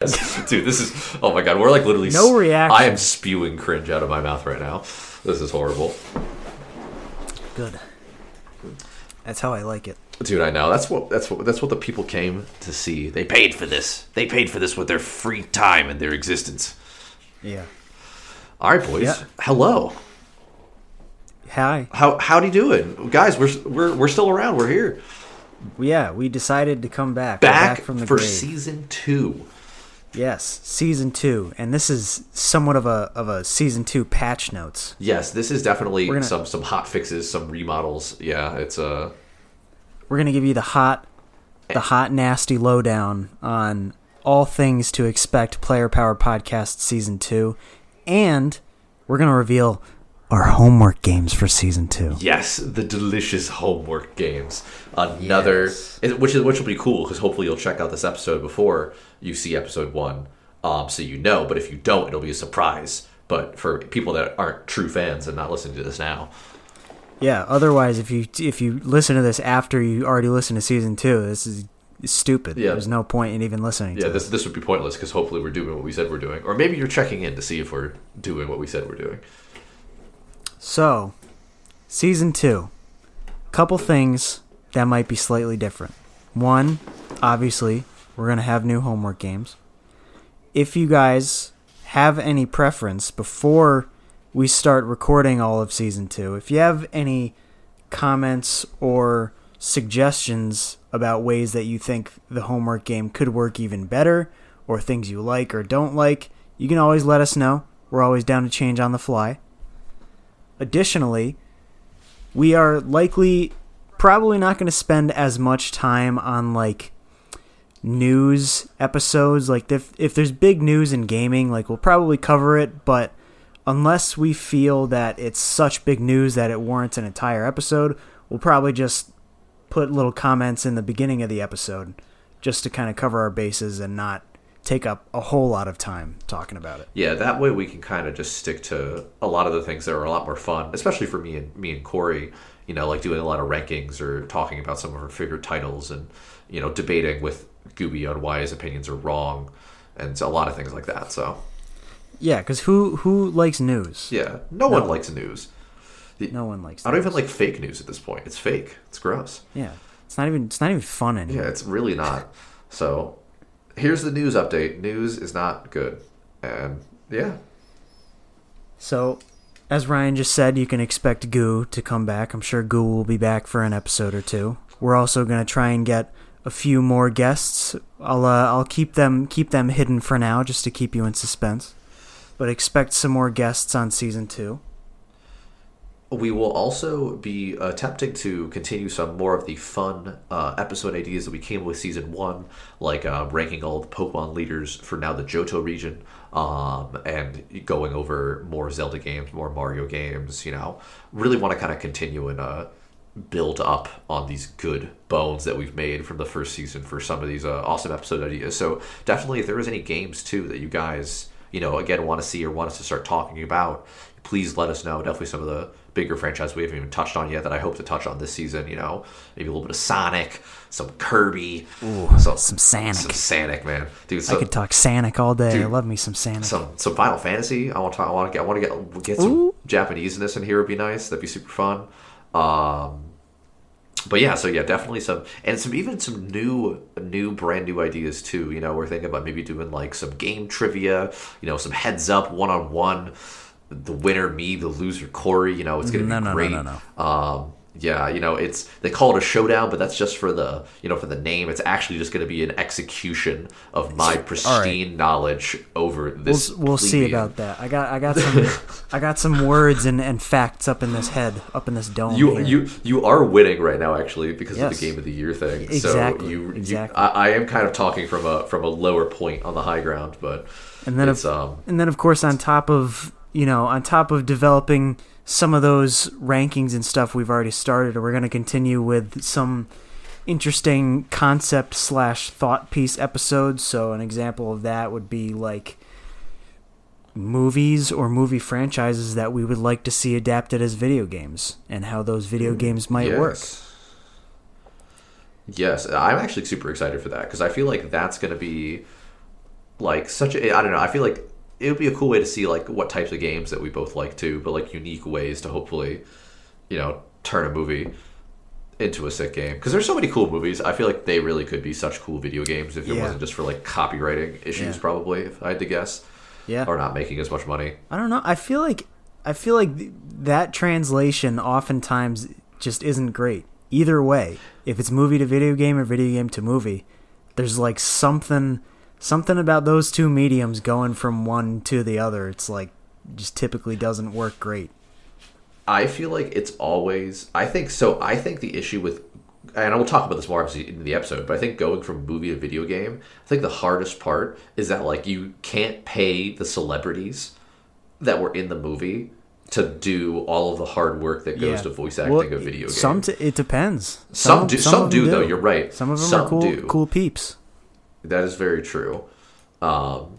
Dude, this is oh my god, we're like literally No reaction. I am spewing cringe out of my mouth right now. This is horrible. Good. That's how I like it. Dude, I know. That's what that's what that's what the people came to see. They paid for this. They paid for this with their free time and their existence. Yeah. All right, boys. Yeah. Hello. Hi. How how howdy doing? Guys, we're we're we're still around. We're here. Yeah, we decided to come back. We're Back, from the for grave. season 2. Yes, season two, and this is somewhat of a of a season two patch notes. Yes, this is definitely gonna- some some hot fixes, some remodels. Yeah, it's uh We're gonna give you the hot, the hot nasty lowdown on all things to expect. Player Power Podcast season two, and we're gonna reveal our homework games for season two. Yes, the delicious homework games. Another, Yes. which is which will be cool because hopefully you'll check out this episode before you see episode one, um, so you know. But if you don't, it'll be a surprise. But for people that aren't true fans and not listening to this now, Yeah. Otherwise, if you if you listen to this after you already listened to season two, this is stupid. Yeah. There's no point in even listening. yeah, to this this would be pointless because hopefully we're doing what we said we're doing, or maybe you're checking in to see if we're doing what we said we're doing. So, season two. Couple things that might be slightly different. One, obviously, we're going to have new homework games. If you guys have any preference before we start recording all of season two, if you have any comments or suggestions about ways that you think the homework game could work even better, or things you like or don't like, you can always let us know. We're always down to change on the fly. Additionally, we are likely probably not going to spend as much time on like news episodes like if if there's big news in gaming like we'll probably cover it but unless we feel that it's such big news that it warrants an entire episode we'll probably just put little comments in the beginning of the episode just to kind of cover our bases and not take up a whole lot of time talking about it Yeah, that way we can kind of just stick to a lot of the things that are a lot more fun, especially for me and me and Corey. You know, like doing a lot of rankings or talking about some of our favorite titles, and you know, debating with Gooby on why his opinions are wrong, and a lot of things like that. So yeah because who who likes news yeah, no, one likes news. no one likes news. I don't news. even like fake news at this point. It's fake. It's gross. Yeah, it's not even it's not even fun anymore. Yeah, it's really not. So here's the news update. News is not good, and yeah, So, as Ryan just said, you can expect Goo to come back. I'm sure Goo will be back for an episode or two. We're also going to try and get a few more guests. I'll uh, I'll keep them keep them hidden for now, just to keep you in suspense. But expect some more guests on season two. We will also be attempting to continue some more of the fun uh, episode ideas that we came with season one, like uh, ranking all the Pokemon leaders for now the Johto region, um, and going over more Zelda games, more Mario games. You know, really want to kind of continue and uh, build up on these good bones that we've made from the first season for some of these uh, awesome episode ideas. So definitely, if there is any games too that you guys, you know, again want to see or want us to start talking about, please let us know. Definitely some of the bigger franchise we haven't even touched on yet that I hope to touch on this season. You know, maybe a little bit of Sonic, some Kirby, some, some Sonic. some Sonic, man, dude. I could talk Sanic all day. I love me some Sanic. some some Final Fantasy. I want to I want to get I want to get get some Ooh. Japanese in this in here would be nice. That'd be super fun. Um, but yeah, so yeah, definitely some and some even some new new brand new ideas too. You know, we're thinking about maybe doing like some game trivia. You know, some heads up one on one. The winner me, the loser Corey. You know, it's gonna No, be no, no, great. no, no. Um, yeah, you know, it's they call it a showdown, but that's just for the you know for the name. It's actually just going to be an execution of my pristine knowledge over We'll, this. we'll see about that. I got I got some I got some words and, and facts up in this head, up in this dome. You here. you you are winning right now, actually, because of the game of the year thing. Exactly, So you, exactly. you I, I am kind of talking from a from a lower point on the high ground, but and then of, um and then of course on top of you know on top of developing some of those rankings and stuff we've already started we're going to continue with some interesting concept slash thought piece episodes so an example of that would be like movies or movie franchises that we would like to see adapted as video games and how those video mm, games might work yes. Yes, I'm actually super excited for that because I feel like that's going to be like such a I don't know. I feel like it would be a cool way to see like what types of games that we both like too, but like unique ways to hopefully, you know, turn a movie into a sick game. Because there's so many cool movies. I feel like they really could be such cool video games if it Yeah. wasn't just for like copywriting issues, Yeah. probably. If I had to guess, Yeah. or not making as much money. I don't know. I feel like I feel like th- that translation oftentimes just isn't great. Either way, if it's movie to video game or video game to movie, there's like something something about those two mediums going from one to the other. It's like just typically doesn't work great. I feel like it's always. I think so. I think the issue with, and we'll talk about this more obviously in the episode, but I think going from movie to video game, I think the hardest part is that like you can't pay the celebrities that were in the movie to do all of the hard work that goes Yeah. to voice acting Well, of video games. Some t- it depends. Some do- some of do, them though, you're right. Some of them Some are cool, do. cool peeps. That is very true, um,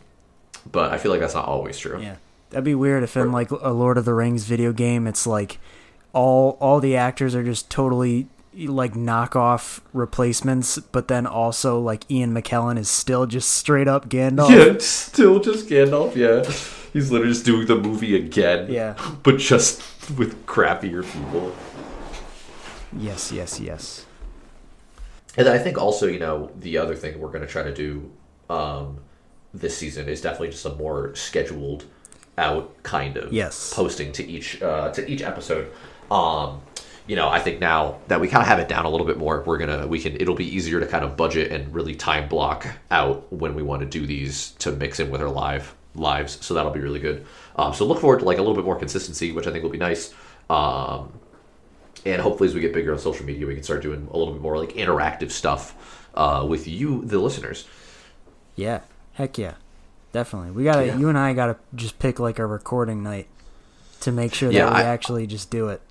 but I feel like that's not always true. Yeah, that'd be weird if in like a Lord of the Rings video game, it's like all all the actors are just totally like knockoff replacements, but then also like Ian McKellen is still just straight up Gandalf. Yeah, still just Gandalf. Yeah, he's literally just doing the movie again. Yeah. but just with crappier people. Yes, yes, yes. And I think also, you know, the other thing we're going to try to do um, this season is definitely just a more scheduled out kind of Yes. posting to each uh, to each episode. Um, you know, I think now that we kind of have it down a little bit more, we're gonna we can it'll be easier to kind of budget and really time block out when we want to do these to mix in with our live lives. So that'll be really good. Um, so look forward to like a little bit more consistency, which I think will be nice. Um, and hopefully as we get bigger on social media we can start doing a little bit more like interactive stuff uh, with you the listeners. Yeah, heck yeah, definitely. We gotta, Yeah. you and I gotta just pick like a recording night to make sure Yeah, that we I- actually just do it.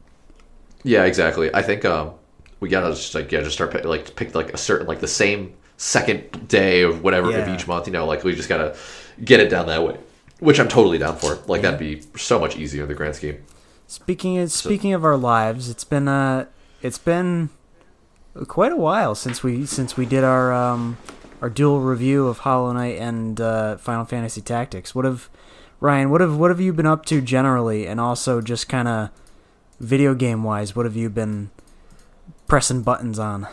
yeah exactly. I think um, we gotta just like yeah just start pick, like pick like a certain like the same second day of whatever of each month you know like we just gotta get it down that way which i'm totally down for. Like that'd be so much easier in the grand scheme Speaking of, speaking of our lives, it's been uh it's been quite a while since we since we did our um our dual review of Hollow Knight and uh, Final Fantasy Tactics. What have Ryan? What have what have you been up to generally, and also just kind of video game wise? What have you been pressing buttons on?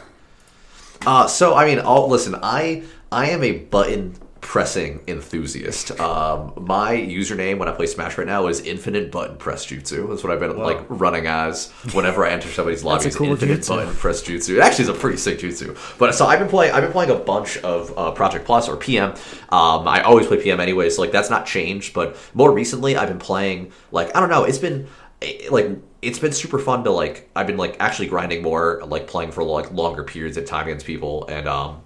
Uh, so I mean, I'll, listen. I I am a button pressing enthusiast. Um, my username when I play Smash right now is Infinite Button Press Jutsu. That's what I've been like running as whenever I enter somebody's lobby. is cool Infinite jutsu. Button Press Jutsu. It actually is a pretty sick jutsu. But so I've been playing. I've been playing a bunch of uh, Project Plus or PM. Um, I always play PM anyway, so like that's not changed. But more recently, I've been playing like I don't know. It's been eh, like it's been super fun to like I've been like actually grinding more, like playing for like longer periods of time against people, and um,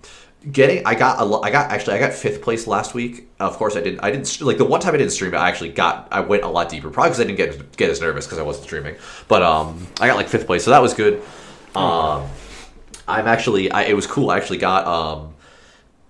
getting I got a I got actually I got fifth place last week. Of course, I didn't I didn't like the one time I didn't stream it. I actually got I went a lot deeper, probably because I didn't get get as nervous because I wasn't streaming. But um, I got like fifth place, so that was good. Um, I'm actually I, it was cool. I actually got um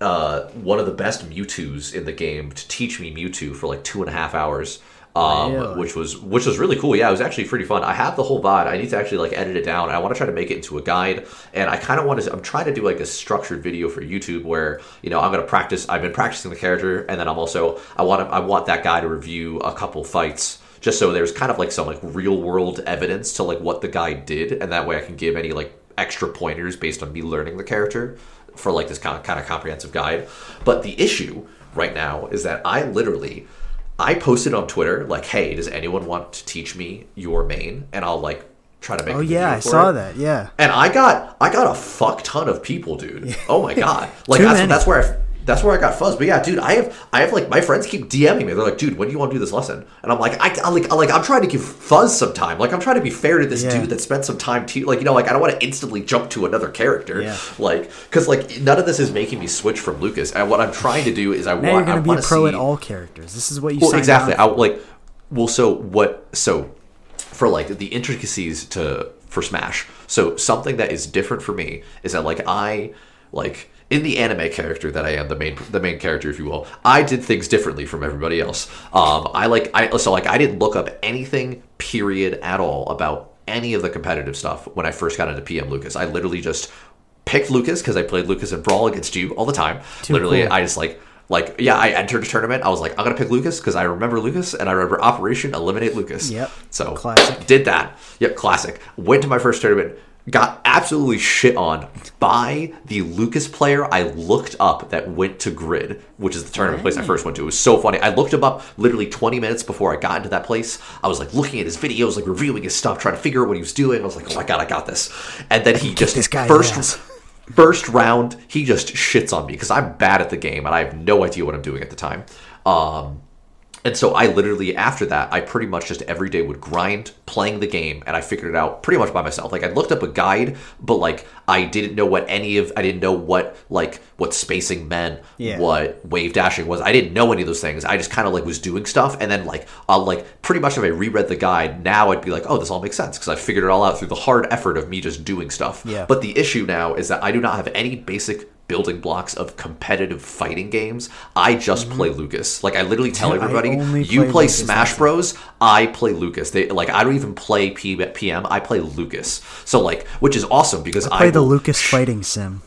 uh, one of the best Mewtwo's in the game to teach me Mewtwo for like two and a half hours. Um, Really? which was which was really cool. Yeah, it was actually pretty fun. I have the whole VOD. I need to actually like edit it down. I want to try to make it into a guide, and I kind of want to. I'm trying to do like a structured video for YouTube where you know I'm to practice. I've been practicing the character, and then I'm also I want to, I want that guy to review a couple fights just so there's kind of like some like real world evidence to like what the guy did, and that way I can give any like extra pointers based on me learning the character for like this kind of, kind of comprehensive guide. But the issue right now is that I literally I posted on Twitter like, "Hey, does anyone want to teach me your main?" And I'll like try to make. Oh yeah, I saw it. that. Yeah. And I got I got a fuck ton of people, dude. Oh my god, like that's many. that's where I that's where I got fuzzed. But yeah, dude, I have I have like my friends keep DMing me. They're like, dude, when do you want to do this lesson? And I'm like, I, I like I, like I'm trying to give Fuzz some time. Like I'm trying to be fair to this Yeah. dude that spent some time to like you know like I don't want to instantly jump to another character. Yeah. Like because like none of this is making me switch from Lucas. And what I'm trying to do is I Now you're want gonna be a pro see at all characters. This is what you. well exactly i like well so what so for like the intricacies to for smash so something that is different for me is that like i like in the anime character that i am the main the main character if you will i did things differently from everybody else um i like i so like i didn't look up anything period at all about any of the competitive stuff when i first got into pm lucas i literally just picked lucas because i played lucas in brawl against you all the time Too literally cool. i just like Like, yeah, I entered a tournament. I was like, I'm gonna pick Lucas because I remember Lucas and I remember Operation Eliminate Lucas. Yep. So Classic. Did that. Yep, classic. Went to my first tournament. Got absolutely shit on by the Lucas player I looked up that went to Grid, which is the tournament place I first went to. It was so funny. I looked him up literally 20 minutes before I got into that place. I was like looking at his videos, like reviewing his stuff, trying to figure out what he was doing. I was like, oh my god, I got this. And then he just this guy's first first round, he just shits on me because I'm bad at the game and I have no idea what I'm doing at the time. Um, and so I literally, after that, I pretty much just every day would grind playing the game, and I figured it out pretty much by myself. Like I looked up a guide, but like I didn't know what any of, I didn't know what like what spacing meant, Yeah. what wave dashing was. I didn't know any of those things. I just kind of like was doing stuff, and then like I'll like pretty much if I reread the guide now, I'd be like, oh, this all makes sense because I figured it all out through the hard effort of me just doing stuff. Yeah. But the issue now is that I do not have any basic building blocks of competitive fighting games. I just play Lucas. Like I literally tell Mm-hmm. Everybody, you play Smash that's it." Bros. I play Lucas. They like I don't even play P- PM. I play Lucas. So like, which is awesome because I, Play the will- Lucas fighting sim.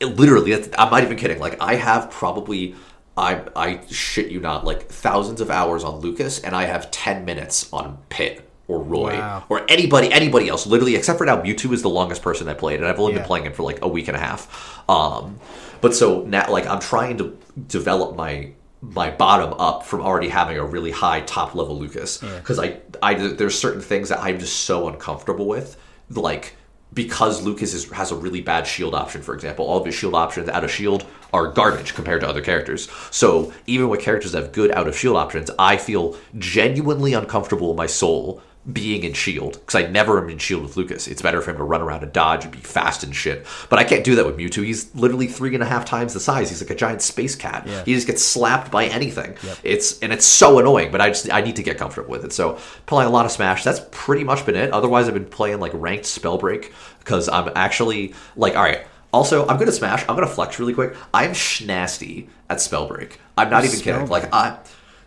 it literally i'm not even kidding like i have probably i i shit you not like thousands of hours on lucas and i have 10 minutes on pit or roy Wow. or anybody anybody else literally except for now mewtwo is the longest person i played and i've only Yeah. been playing it for like a week and a half um but so now like i'm trying to develop my my bottom up from already having a really high top level lucas because I, I there's certain things that i'm just so uncomfortable with like because Lucas is, has a really bad shield option, for example, all of his shield options out of shield are garbage compared to other characters. So even with characters that have good out of shield options, I feel genuinely uncomfortable in my soul being in shield because I never am in shield with Lucas. It's better for him to run around and dodge and be fast and shit. But I can't do that with Mewtwo. He's literally three and a half times the size. He's like a giant space cat. Yeah. He just gets slapped by anything. It's and it's so annoying. But I just I need to get comfortable with it. So playing a lot of Smash. That's pretty much been it. Otherwise, I've been playing like ranked Spellbreak because I'm actually like all right. Also, I'm gonna smash. I'm gonna flex really quick. I'm schnasty at Spellbreak. I'm not even kidding. Like I,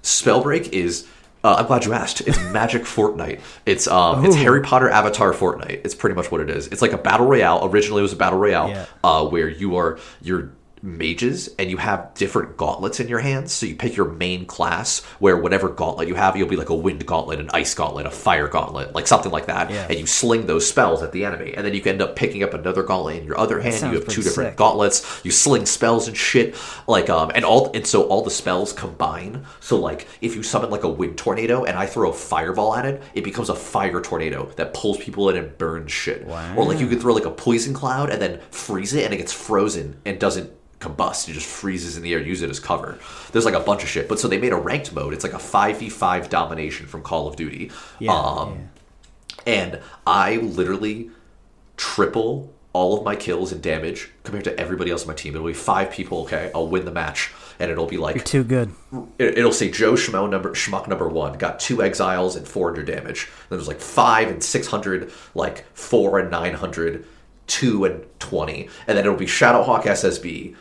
Spellbreak is. Uh, I'm glad you asked. It's Magic Fortnite. It's um, it's Harry Potter Avatar Fortnite. It's pretty much what it is. It's like a battle royale. Originally, it was a battle royale Yeah. uh, where you are you're mages and you have different gauntlets in your hands. So you pick your main class where whatever gauntlet you have, you'll be like a wind gauntlet, an ice gauntlet, a fire gauntlet, like something like that. Yeah. And you sling those spells at the enemy, and then you can end up picking up another gauntlet in your other hand. You have two different sick. gauntlets. You sling spells and shit, like um, and all and so all the spells combine. So like if you summon like a wind tornado and I throw a fireball at it, it becomes a fire tornado that pulls people in and burns shit. Or like you could throw like a poison cloud and then freeze it and it gets frozen and doesn't combust. It just freezes in the air. Use it as cover. There's like a bunch of shit. But so they made a ranked mode. It's like a five v five domination from Call of Duty. Yeah, um, and I literally triple all of my kills and damage compared to everybody else on my team. It'll be five people. Okay, I'll win the match, and it'll be like You're too good. it, it'll say Joe Schmo number Schmuck number one got two exiles and 400 damage. Then there's like five and 600, like four and 900, two and 20, and then it'll be Shadowhawke SSB,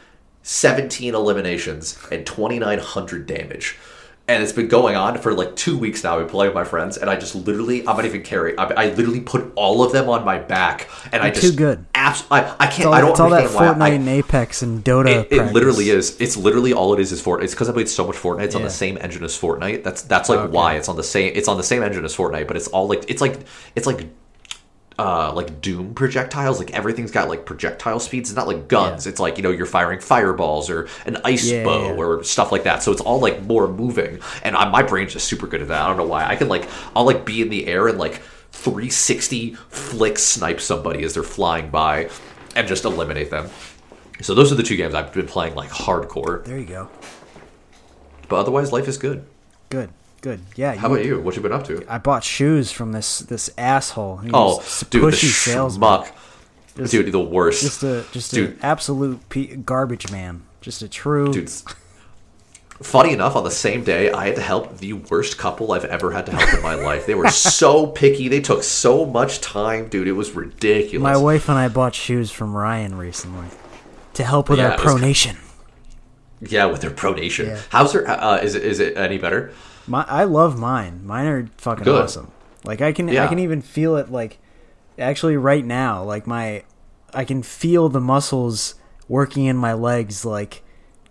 17 eliminations and 2900 damage. And it's been going on for like two weeks now. I've been playing with my friends, and I just literally, I'm not even carrying. I, I literally put all of them on my back, and I You're just too good. Abs- I, I can't. All, I don't it's all that why. Fortnite I, and Apex and Dota. it, it literally is. It's literally all it is is Fortnite. It's because I played so much Fortnite. It's on the same engine as Fortnite. That's that's like Okay. why it's on the same. It's on the same engine as Fortnite, but it's all like it's like it's like uh like Doom projectiles. Like everything's got like projectile speeds. It's not like guns. Yeah. It's like you know you're firing fireballs or an ice Yeah, bow yeah, or stuff like that. So it's all like more moving. And I, my brain's just super good at that. I don't know why. I can like I'll like be in the air and like 360 flick snipe somebody as they're flying by and just eliminate them. So those are the two games I've been playing like hardcore. There you go. But otherwise, life is good. Good. Good. Yeah. How about you? What you been up to? I bought shoes from this this asshole. He Oh, dude, the pushy salesman. schmuck. Dude, the worst. Just a just Dude. an absolute pe- garbage man. Just a true. Dude, funny enough, on the same day, I had to help the worst couple I've ever had to help in my life. They were so picky. They took so much time, dude. It was ridiculous. My wife and I bought shoes from Ryan recently to help with Yeah, our pronation. yeah, with their pronation. Yeah. How's her? Uh, is it is it any better? My I love mine. Mine are fucking Good. awesome. Like I can I can even feel it like actually right now like my I can feel the muscles working in my legs like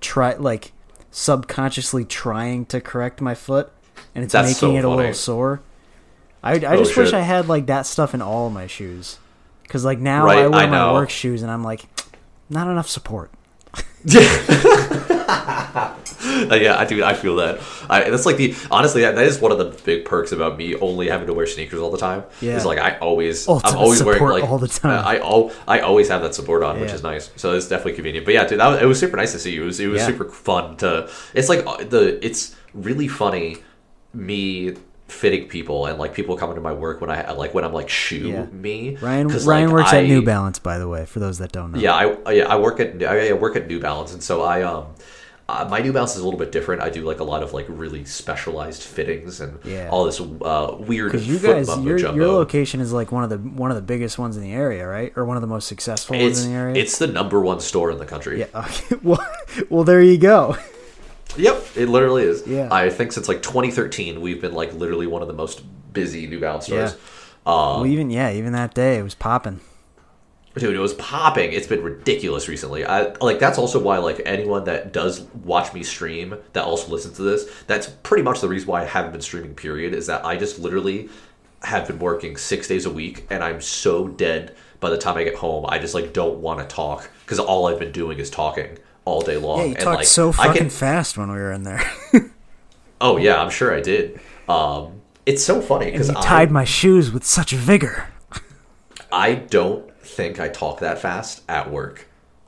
try like subconsciously trying to correct my foot, and it's That's making so it a little sore. I, I Oh, just wish. I had like that stuff in all of my shoes, because like now Right, I wear I my work shoes and I'm like, not enough support. Uh, yeah, I do. I feel that. I, that's like the honestly that, that is one of the big perks about me only having to wear sneakers all the time. Yeah. is like I always Ultimate I'm always wearing like all the time. I al- I always have that support on, which is nice. So it's definitely convenient. But yeah, dude, that was, it was super nice to see you. It was it was Yeah. super fun to. It's like uh, the it's really funny me fitting people and like people coming to my work when I like when I'm like shoe Yeah. me. Ryan Ryan like, works I- at New Balance, by the way, for those that don't know. yeah, I yeah, I work at I, work at New Balance, and so I um uh, my New Balance is a little bit different. I do like a lot of like really specialized fittings and Yeah. all this uh, weird. Because you guys, your your location is like one of the one of the biggest ones in the area, right? Or one of the most successful ones It's in the area. it's the number one store in the country. yeah. Okay. Well, well, there you go. Yep, it literally is. Yeah. I think since like 2013, we've been like literally one of the most busy New Balance stores. Uh, well, even yeah, even that day it was popping. Dude, it was popping. It's been ridiculous recently. I like that's also why like anyone that does watch me stream that also listens to this, that's pretty much the reason why I haven't been streaming period is that I just literally have been working 6 days a week and I'm so dead by the time I get home. I just like don't want to talk cuz all I've been doing is talking all day long Yeah, you and talked like so fucking can fast when we were in there. Oh yeah, I'm sure I did. Um it's so funny you I tied my shoes with such vigor. I don't think I talk that fast at work.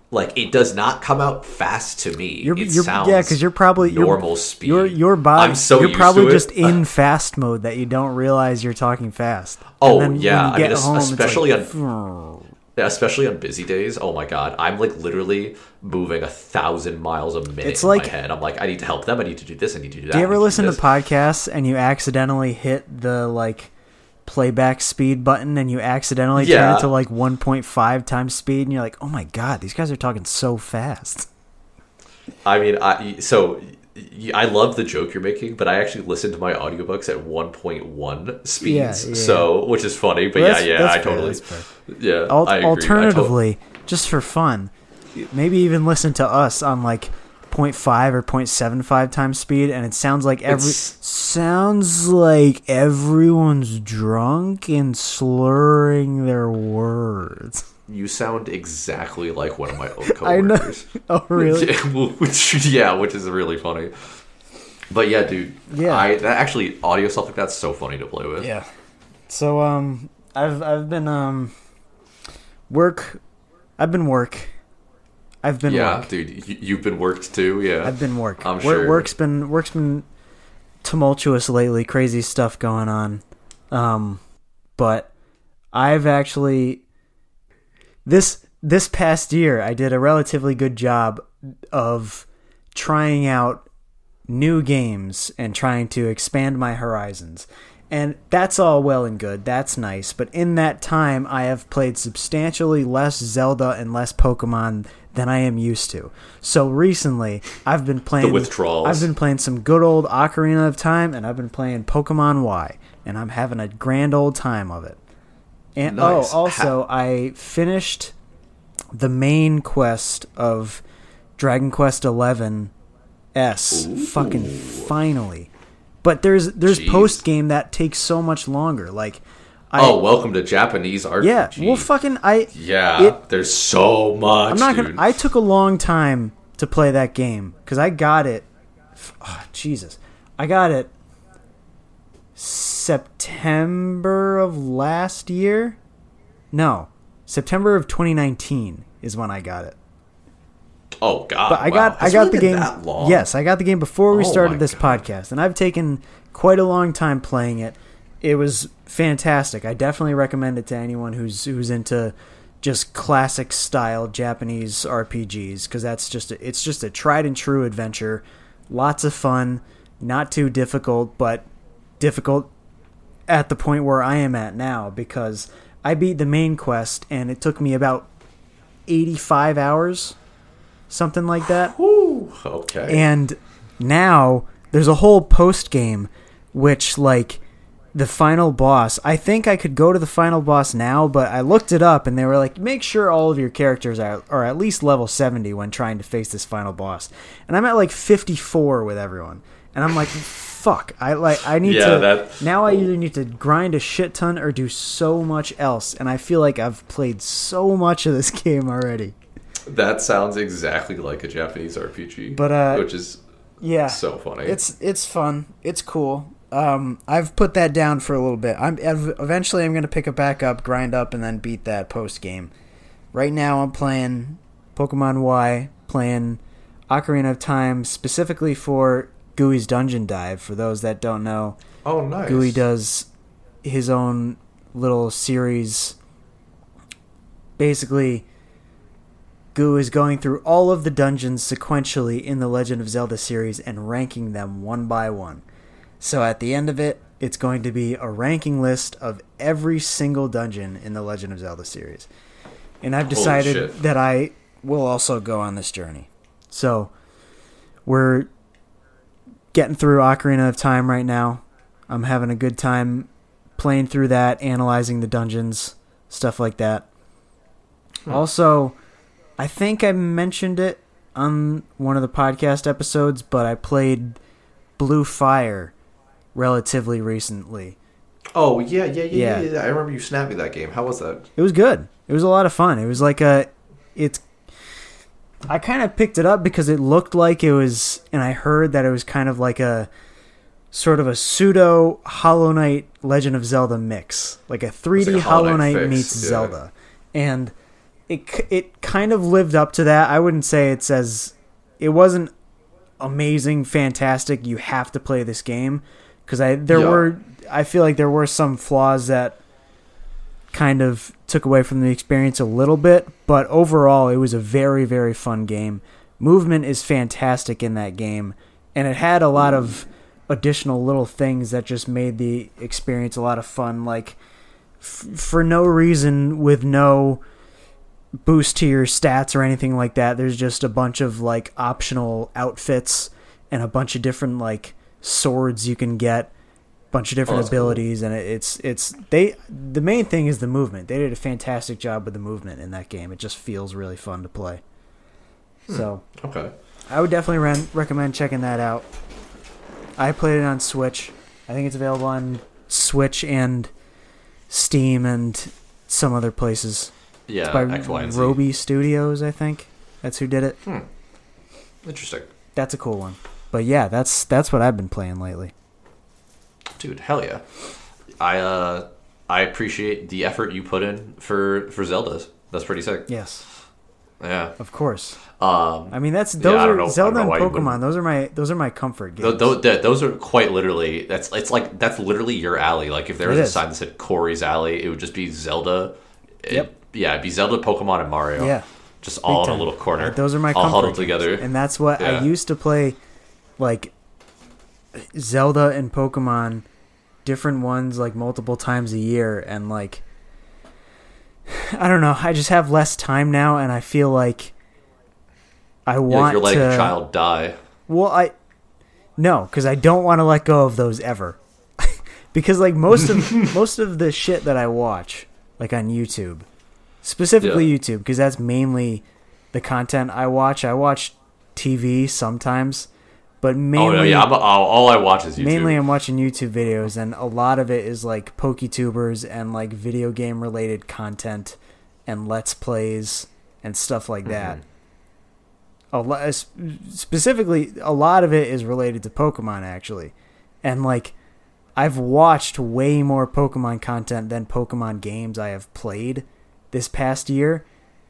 Like it does not come out fast to me. You're, it you're sounds yeah, because you're probably normal you're- speed. Your your body. I'm so you're used probably to it. just in fast mode that you don't realize you're talking fast. Oh, And then yeah, I you get mean, home, especially like, Yeah, especially on busy days. Oh my god, I'm like literally moving a thousand miles a minute It's in like- my head. I'm like, I need to help them. I need to do this. I need to do that. Do you ever listen to this. podcasts and you accidentally hit the like playback speed button and you accidentally turn it to like 1.5 times speed and you're like, oh my god, these guys are talking so fast. I mean, I so I love the joke you're making, but I actually listen to my audiobooks at 1.1 speeds. Yeah, yeah. So, which is funny, but That's- yeah, yeah, I fair, totally, yeah. Al- I agree. I alternatively, just for fun, maybe even listen to us on like 0.5 or 0.75 times speed and it sounds like every It's- sounds like everyone's drunk and slurring their words. you sound exactly like one of my know. coworkers. Oh really? Yeah, which, yeah, which is really funny. But yeah, dude. Yeah. I that actually audio stuff like that's so funny to play with. Yeah. So um I've I've been um work I've been work. I've been Yeah, work. dude, you, you've been worked too. Yeah, I've been work. I'm Work- sure. Work's been work's been tumultuous lately. Crazy stuff going on. Um, but I've actually this this past year I did a relatively good job of trying out new games and trying to expand my horizons. And that's all well and good. That's nice. But in that time, I have played substantially less Zelda and less Pokemon than I am used to. So recently, I've been playing the withdrawals. I've been playing some good old Ocarina of Time, and I've been playing Pokemon Y, and I'm having a grand old time of it. And oh, Nice. oh, also, I finished the main quest of Dragon Quest Eleven S. Fucking finally. But there's there's post game that takes so much longer. Like, I, oh, welcome to Japanese RPG. yeah. Well, fucking I. yeah. it- there's so much. I'm not dude. gonna. I took a long time to play that game because I got it. Oh, Jesus, I got it September of last year. No, September of 2019 is when I got it. oh God. But I wow. got I Has it got the game. Yes, I got the game before we Oh started this God. podcast, and I've taken quite a long time playing it. It was fantastic. I definitely recommend it to anyone who's who's into just classic style Japanese RPGs because that's just a, it's just a tried and true adventure. Lots of fun, not too difficult, but difficult at the point where I am at now because I beat the main quest and it took me about 85 hours, something like that. Whew, okay. And now there's a whole post game which like the final boss. I think I could go to the final boss now, but I looked it up and they were like, make sure all of your characters are, are at least level 70 when trying to face this final boss. And I'm at like 54 with everyone. And I'm like, fuck. I like I need Yeah, to that- now I either need to grind a shit ton or do so much else. And I feel like I've played so much of this game already. That sounds exactly like a Japanese RPG. But, uh, which is Yeah. so funny. It's it's fun. It's cool. Um, I've put that down for a little bit. I'm eventually I'm gonna pick it back up, grind up, and then beat that post game. Right now I'm playing Pokemon Y, playing Ocarina of Time specifically for Gooey's Dungeon Dive. For those that don't know, oh, nice. Gooey does his own little series. Basically, Goo is going through all of the dungeons sequentially in the Legend of Zelda series and ranking them one by one. So at the end of it, it's going to be a ranking list of every single dungeon in the Legend of Zelda series. And I've decided that I will also go on this journey. So we're getting through Ocarina of Time right now. I'm having a good time playing through that, analyzing the dungeons, stuff like that. Hmm. Also, I think I mentioned it on one of the podcast episodes, but I played Blue Fire relatively recently. Oh yeah, yeah, yeah, yeah. Yeah. yeah. I remember you snapped me that game. How was that? It was good. It was a lot of fun. It was like a it's I kind of picked it up because it looked like it was and I heard that it was kind of like a sort of a pseudo Hollow Knight Legend of Zelda mix. Like a 3D like a Hollow Hollow Knight meets yeah. Zelda. And it it kind of lived up to that. I wouldn't say it's as it wasn't amazing, fantastic. You have to play this game because I there Yeah. were I feel like there were some flaws that kind of took away from the experience a little bit, but overall it was a very very fun game. Movement is fantastic in that game, and it had a lot of additional little things that just made the experience a lot of fun like f- for no reason with no boost to your stats or anything like that. There's just a bunch of like optional outfits and a bunch of different like swords you can get, bunch of different Oh, that's cool. abilities, and it, it's it's they. The main thing is the movement. They did a fantastic job with the movement in that game. It just feels really fun to play. So Okay. I would definitely recommend checking that out. I played it on Switch. I think it's available on Switch and Steam and some other places. Yeah. It's by X, Y. Robi Studios, I think. That's who did it. Hmm. Interesting, That's a cool one. But yeah, that's that's what I've been playing lately. Dude. Hell yeah. I uh, I appreciate the effort you put in for for Zelda's. That's pretty sick. Yes, Yeah. of course. Um. I mean, that's those don't are know- Zelda and know why you Pokemon. Those are my those are my comfort games. Th- th- those are quite literally. That's it's like that's literally your alley. Like if there was It a is. sign that said Corey's alley, it would just be Zelda. It- Yep. yeah, it'd be Zelda, Pokemon, and Mario. Yeah. Just all in a little corner. Those are my all comfort huddled games. together. and that's what Yeah. I used to play, like Zelda and Pokemon, different ones like multiple times a year, and like I don't know. I just have less time now, and I feel like I Yeah, want you're letting to. a child die. Well, I no, because I don't want to let go of those ever. because like most of most of the shit that I watch, like on YouTube, specifically Yeah. YouTube, because that's mainly the content I watch. I watch TV sometimes, but mainly oh yeah. I'm, all, oh, all I watch is YouTube. mainly I'm watching YouTube videos, and a lot of it is like PokeTubers and like video game related content and Let's Plays and stuff like mm-hmm. that. A lo- s- specifically, a lot of it is related to Pokemon actually, and like I've watched way more Pokemon content than Pokemon games I have played this past year.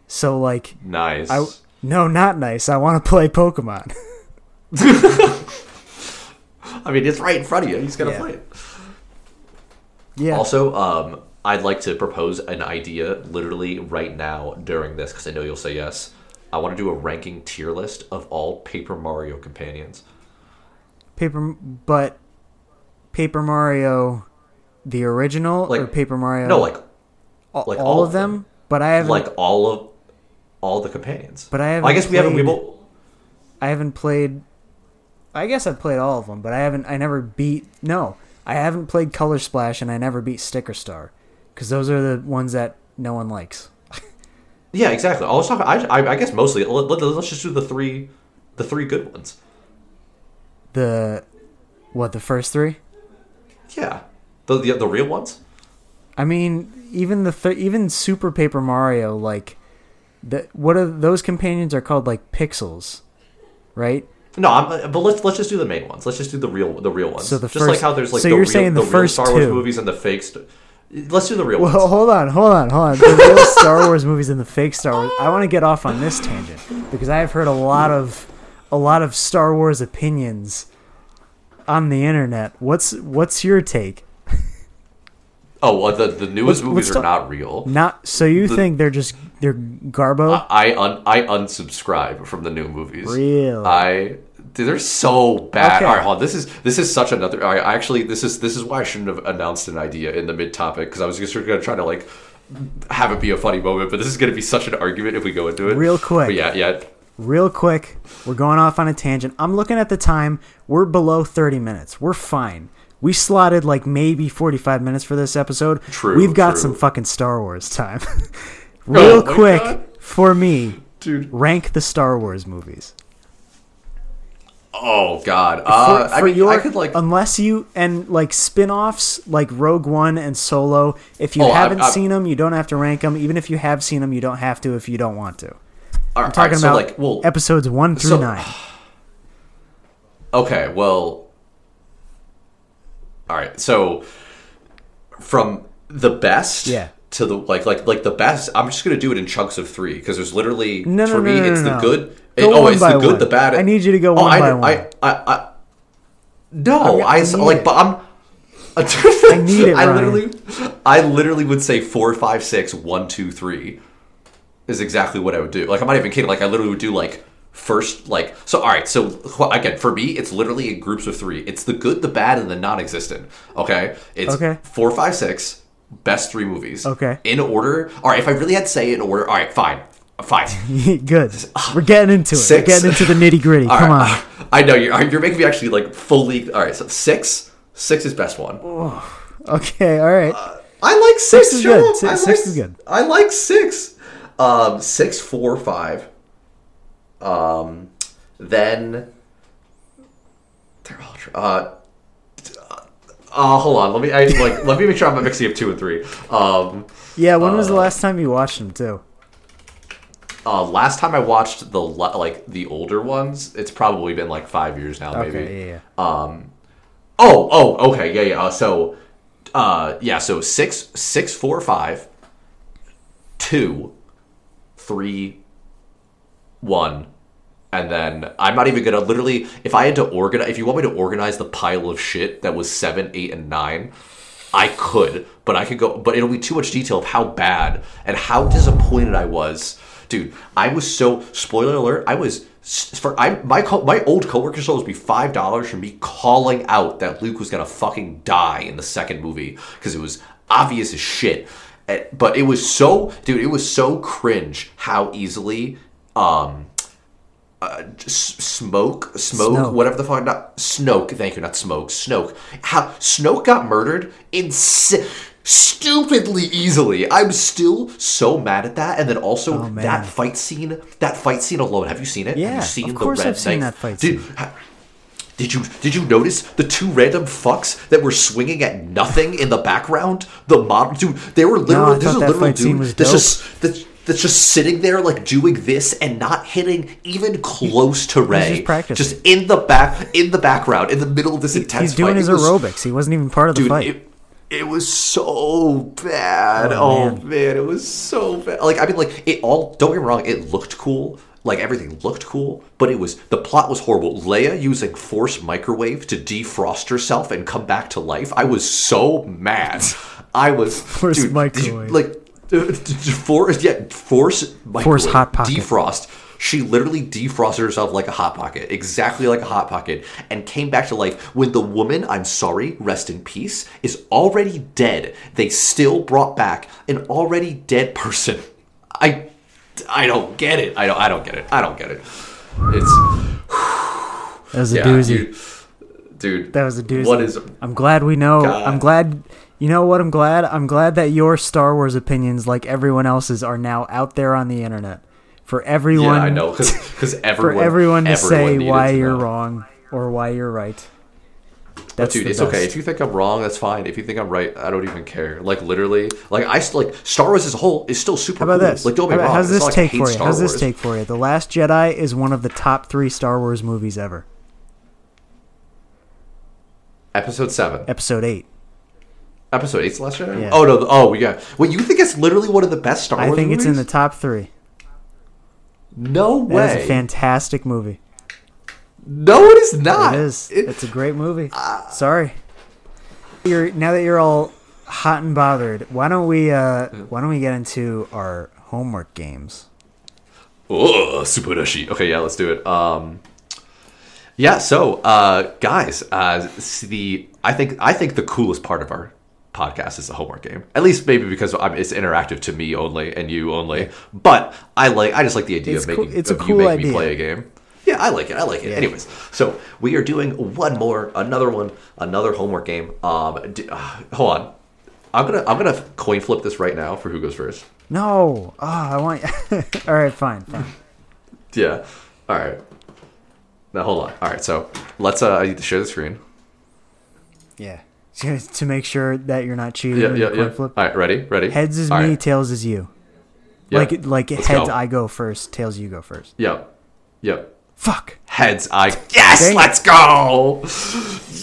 So like, nice. I no, not nice. I want to play Pokemon. I mean, it's right in front of you. He's gonna Yeah. play it. yeah. Also, um, I'd like to propose an idea literally right now during this because I know you'll say yes. I want to do a ranking tier list of all Paper Mario companions. Paper, but Paper Mario, the original, or Like- Paper Mario? No, like all, like all all of of them. But I haven't. like all of all the companions. But I haven't Well, I guess we haven't. We played- both. I haven't played. I guess I've played all of them, but I haven't. I never beat. No, I haven't played Color Splash and I never beat Sticker Star because those are the ones that no one likes. Yeah, exactly. I was talking. I, I, I guess mostly. Let, let, let's just do the three, the three good ones. The what? The first three? Yeah, the the, the real ones. I mean, even the th- even Super Paper Mario, like the what are those companions are called like pixels, right? No, I'm, uh, but let's let's just do the main ones. Let's just do the real the real ones. So the just like first- how there's like so the you're real, saying the real first Star Wars two. movies and the fake. St- let's do the real Well, ones. hold on, hold on, hold on. The real Star Wars movies and the fake Star Wars. I want to get off on this tangent because I have heard a lot of a lot of Star Wars opinions on the internet. What's what's your take? Oh, well, the the newest What's- movies what's are the- not real. Not so you The- think they're just they're garbo? I un, I unsubscribe from the new movies. Really? I dude, they're so bad. Okay. All right, hold on. This is this is such another. I actually this is this is why I shouldn't have announced an idea in the mid topic because I was just going to try to like have it be a funny moment, but this is going to be such an argument if we go into it Real quick. But yeah, yeah. Real quick, we're going off on a tangent. I'm looking at the time. We're below 30 minutes. We're fine. We slotted like maybe 45 minutes for this episode. True, We've got true. some fucking Star Wars time. Oh Real my quick God. for me, Dude. rank the Star Wars movies. Oh God. For, Uh, I for mean, your, I could like. unless you and like spin-offs like Rogue One and Solo. If you Oh, I- haven't I- seen them, you don't have to rank them. Even if you have seen them, you don't have to if you don't want to. all I'm talking right, so about like, well, episodes one through so- nine. Okay, well, all right. So from the best, Yeah. to the like, like, like the best. I'm just gonna do it in chunks of three because there's literally No, for no, me no, it's the good. Go oh, one it's the good, one. the bad. I need you to go oh, one I, by I, one. I, I, I, no, I I, need like, it. but I'm. I need it, I Ryan. literally, I literally would say four, five, six, one, two, three, is exactly what I would do. Like I'm not even kidding. Like I literally would do like first, like so. All right, so again, for me, it's literally in groups of three. It's the good, the bad, and the non-existent. Okay, it's Okay. four, five, six, best three movies. Okay. in order. All right, if I really had to say in order, all right, fine, fine. Good. We're getting into it. Six. We're getting into the nitty gritty. Come right, on. I know you're you're making me actually like fully. All right, so six, six is best one. Okay. All right. I like six. Six is good. Six- like- is good. I like six. Um, six, four, five. Um, then they're all. tr- Uh, uh, hold on. Let me. I like. let me make sure I'm not mixing up two and three. Um, yeah. When was the last time you watched them too? Uh, last time I watched the like the older ones, it's probably been like five years now. Maybe. Okay. Yeah. Uh, Oh, oh, okay, yeah, yeah. Uh, so, uh, yeah, so six, six, four, five, two, three, one, and then I'm not even gonna literally. If I had to organize, if you want me to organize the pile of shit that was seven, eight, and nine, I could, but I could go, but it'll be too much detail of how bad and how disappointed I was, dude. I was so spoiler alert. I was for I my co- my old coworker sold me five dollars for me calling out that Luke was gonna fucking die in the second movie because it was obvious as shit. Eh, But it was so, dude. It was so cringe how easily um s- smoke, smoke, Snoke. whatever the fuck, not Snoke. Thank you, not smoke. Snoke. How Snoke got murdered in stupidly easily. I'm still so mad at that. And then also Oh, that fight scene. That fight scene alone. Have you seen it? Have Yeah, you seen of course red I've seen knife? that fight Dude, scene. ha- did you did you notice the two random fucks that were swinging at nothing in the background? The model dude, they were literally I there's a literal dude that's just that's, that's just sitting there like doing this and not hitting even close to Rey. just. Just in the back in the background in the middle of this intense He's doing fight. his was- aerobics. He wasn't even part of the dude, fight. It, it was so bad. Oh, Oh, man. man. it was so bad. Like I mean, like it all. Don't get me wrong, it looked cool. Like everything looked cool, but it was the plot was horrible. Leia using force microwave to defrost herself and come back to life. I was so mad. I was Force dude, did you- microwave. like force yeah force microwave, Hot Pocket. defrost. She literally defrosted herself like a hot pocket, exactly like a hot pocket, and came back to life when the woman, I'm sorry, rest in peace, is already dead. They still brought back an already dead person. I I don't get it. I don't I don't get it. I don't get it. It's That was a yeah, doozy. dude. dude. That was a doozy. What is? I'm glad we know. God. I'm glad. You know what? I'm glad. I'm glad that your Star Wars opinions, like everyone else's, are now out there on the internet for everyone. Yeah, I know because For everyone everyone to everyone say why to you're know. wrong or why you're right. But That's dude, the it's okay. If you think I'm wrong, that's fine. If you think I'm right, I don't even care. Like literally, like I like Star Wars as a whole is still super How about cool. this? Like don't How be about- wrong. How's this not like take for you? Star How's this take for you? The Last Jedi is one of the top three Star Wars movies ever. Episode seven. Episode eight. Episode eight's the last Jedi. Yeah. Oh no! Oh yeah. Wait, you think it's literally one of the best Star Wars? I Wars? think it's in the top three. No That way. is a fantastic movie. no, it is not. It is. It- it's a great movie. Sorry. You're now that you're all hot and bothered. Why don't we? uh Why don't we get into our homework games? Oh, super dashi. Okay, yeah, let's do it. Um, yeah. So, uh, guys, uh, s- the I think I think the coolest part of our podcast is the homework game. At least maybe because I'm, it's interactive to me only and you only. But I like I just like the idea It's of cool- making it's a of cool you making me play a game. Yeah, I like it. I like it. Yeah. Anyways, so we are doing one more, another one, another homework game. Um, d- uh, hold on. I'm gonna I'm gonna coin flip this right now for who goes first. No. Ah, I want. all right, fine, fine. Yeah. All right. Now hold on. All right. So let's. Uh, share the screen. Yeah. To make sure that you're not cheating Yeah, yeah, yeah. flip. All right. Ready? Ready? Heads is All me, right. tails is you. Yeah. Like like Let's heads go. I go first, tails you go first. Yep. Yep. Fuck. Heads. I. Yes. Dang. Let's go.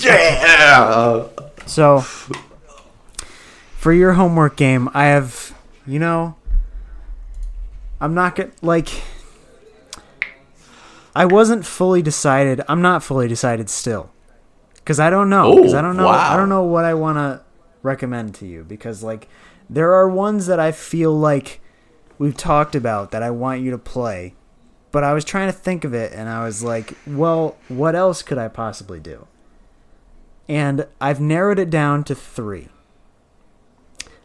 Yeah. So for your homework game, I have you know I'm not gonna like I wasn't fully decided. I'm not fully decided still. Cuz I don't know. Oh, I don't know wow. I don't know what I want to recommend to you because like there are ones that I feel like we've talked about that I want you to play. But I was trying to think of it and I was like, well, what else could I possibly do? And I've narrowed it down to 3.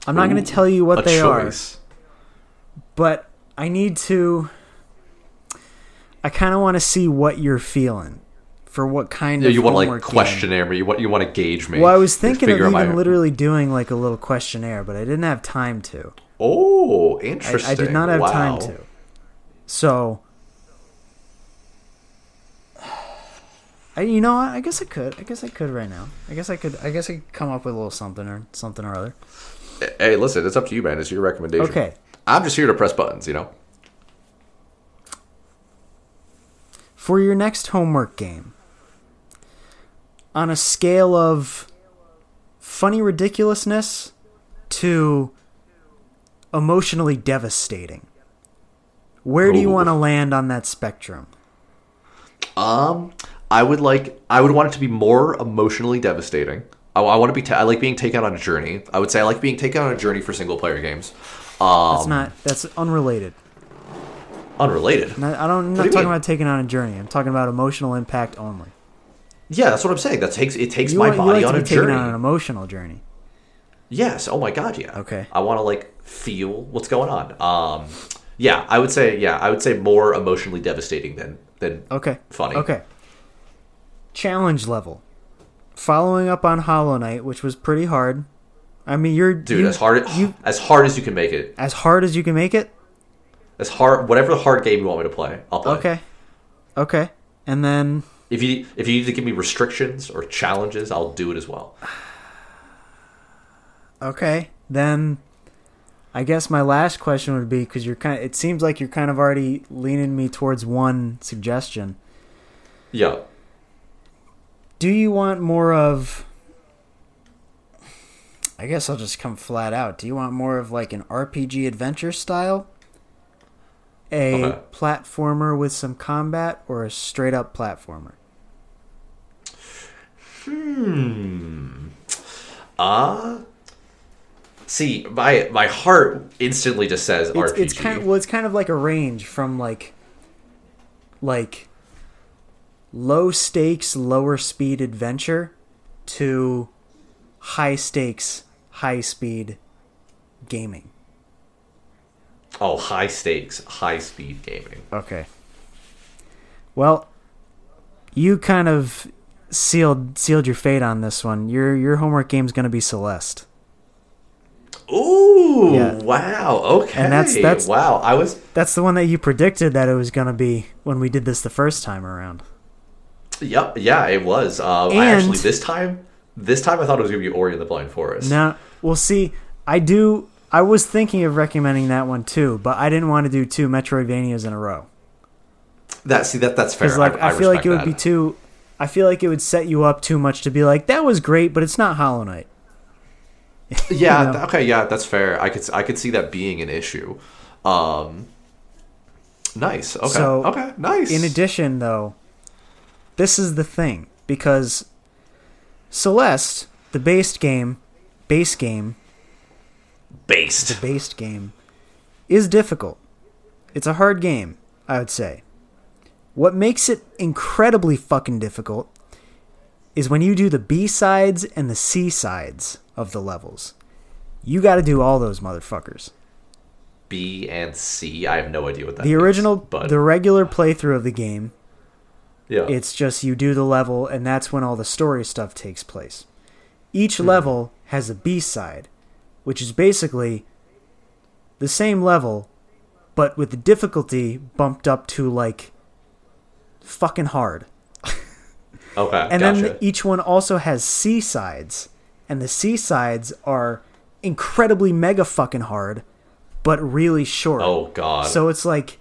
I'm not going to tell you what they are but I need to. I kind of want to see what you're feeling for what kind Yeah, of you want like questionnaire me. You want you want to gauge me. Well, I was thinking of even my- literally doing like a little questionnaire, but I didn't have time to. Oh, interesting. I did not have wow. time to. So, I, you know. I guess I could. I guess I could right now. I guess I could. I guess I could come up with a little something or something or other. Eh, hey, listen, it's up to you, man. It's your recommendation. Okay. I'm just here to press buttons. You know. for your next homework game on a scale of funny ridiculousness to emotionally devastating where do you want to land on that spectrum Um, I would like. I would want it to be more emotionally devastating. I, I want to be. Ta- I like being taken on a journey. I would say I like being taken on a journey for single player games. Um, that's not that's unrelated unrelated. Not- i don't I'm not talking mean? about taking on a journey i'm talking about emotional impact only Yeah, that's what I'm saying. That takes it takes you, my want- body like on a journey. on an emotional journey Yes. Oh my god. Yeah. Okay. I want to like feel what's going on. Um, yeah. I would say. Yeah. I would say more emotionally devastating than than Okay. funny. Okay. Challenge level. Following up on Hollow Knight, which was pretty hard. I mean, you're Dude, you- as hard you as hard as you can make it. as hard as you can make it. As hard whatever the hard game you want me to play, I'll play. Okay. Okay. And then If you if you need to give me restrictions or challenges, I'll do it as well. okay, then I guess my last question would be because you're kind. Of, it seems like you're kind of already leaning me towards one suggestion. Yeah. Do you want more of? I guess I'll just come flat out. Do you want more of like an RPG adventure style? A Okay. platformer with some combat or a straight up platformer? Uh see, my my heart instantly just says It's, RPG. it's kind of well, it's kind of like a range from like like low stakes, lower speed adventure to high stakes, high speed gaming. oh, high stakes, high speed gaming. Okay. Well, you kind of sealed sealed your fate on this one. Your your homework game's gonna be Celeste. Ooh, Yeah. wow. Okay. And that's- that's- wow. I was That's the one that you predicted that it was gonna be when we did this the first time around. Yep, yeah, it was. Uh, I And- actually this time, this time I thought it was gonna be Ori and the Blind Forest. Now, we'll see. I do. I was thinking of recommending that one too, but I didn't want to do two Metroidvanias in a row That see that that's fair. because, like, I, feel like it would be too. I feel like it would set you up too much to be like that was great, but it's not Hollow Knight. Yeah. you know? Okay. Yeah, that's fair. I could s- I could see that being an issue. Um. Nice. Okay. So, okay. Nice. In addition, though, this is the thing because Celeste, the base game, base game, based. based game, is difficult. It's a hard game, I would say. What makes it incredibly fucking difficult is when you do the B sides and the C sides of the levels. You got to do all those motherfuckers. B and C. I have no idea what that. The means, original, but the regular playthrough of the game yeah. It's just you do the level, and that's when all the story stuff takes place. Each Hmm. level has a B side, which is basically the same level, but with the difficulty bumped up to like fucking hard. okay. And gotcha. then each one also has C sides, and the C sides are incredibly mega fucking hard, but really short. oh God. So it's like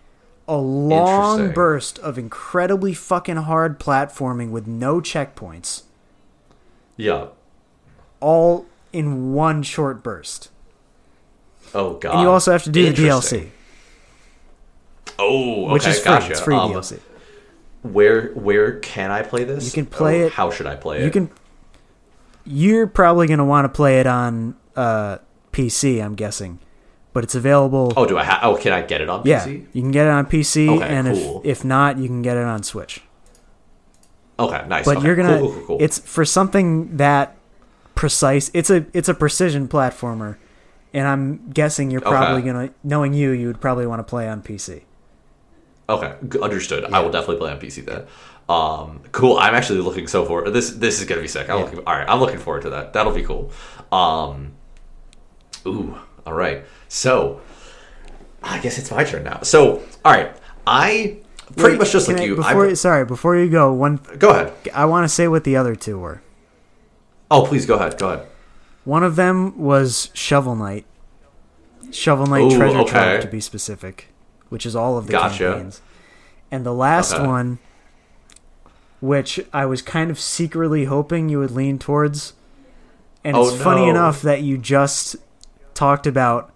a long burst of incredibly fucking hard platforming with no checkpoints, yeah. all in one short burst. Oh God. And you also have to do the DLC, Oh, okay. which is free. Gotcha. It's free Um, DLC. Where where can I play this? You can play Or it- How should I play it? You can. You're probably going to want to play it on uh, PC, I'm guessing, but it's available. Oh, do I? Ha- oh, can I get it on yeah, PC? you can get it on PC, Okay, and cool. if if not, you can get it on Switch. Okay, nice. but okay, you're gonna cool, cool. it's for something that precise it's a it's a precision platformer and i'm guessing you're probably Okay. gonna knowing you you would probably want to play on pc okay. Understood. I will definitely play on PC then. Um, cool. I'm actually looking so forward. This this is gonna be sick. I'm Yeah. looking. All right. I'm looking forward to that. That'll be cool. Um, ooh. All right. So, I guess it's my turn now. So, all right. I pretty Wait, much just like I- you. before I, sorry before you go one go ahead. i want to say what the other two were Oh, please go ahead. Go ahead. one of them was shovel knight shovel knight Ooh, treasure okay. trove to be specific which is all of the Gotcha. campaigns and the last Okay. one which i was kind of secretly hoping you would lean towards and Oh, it's funny enough that you just talked about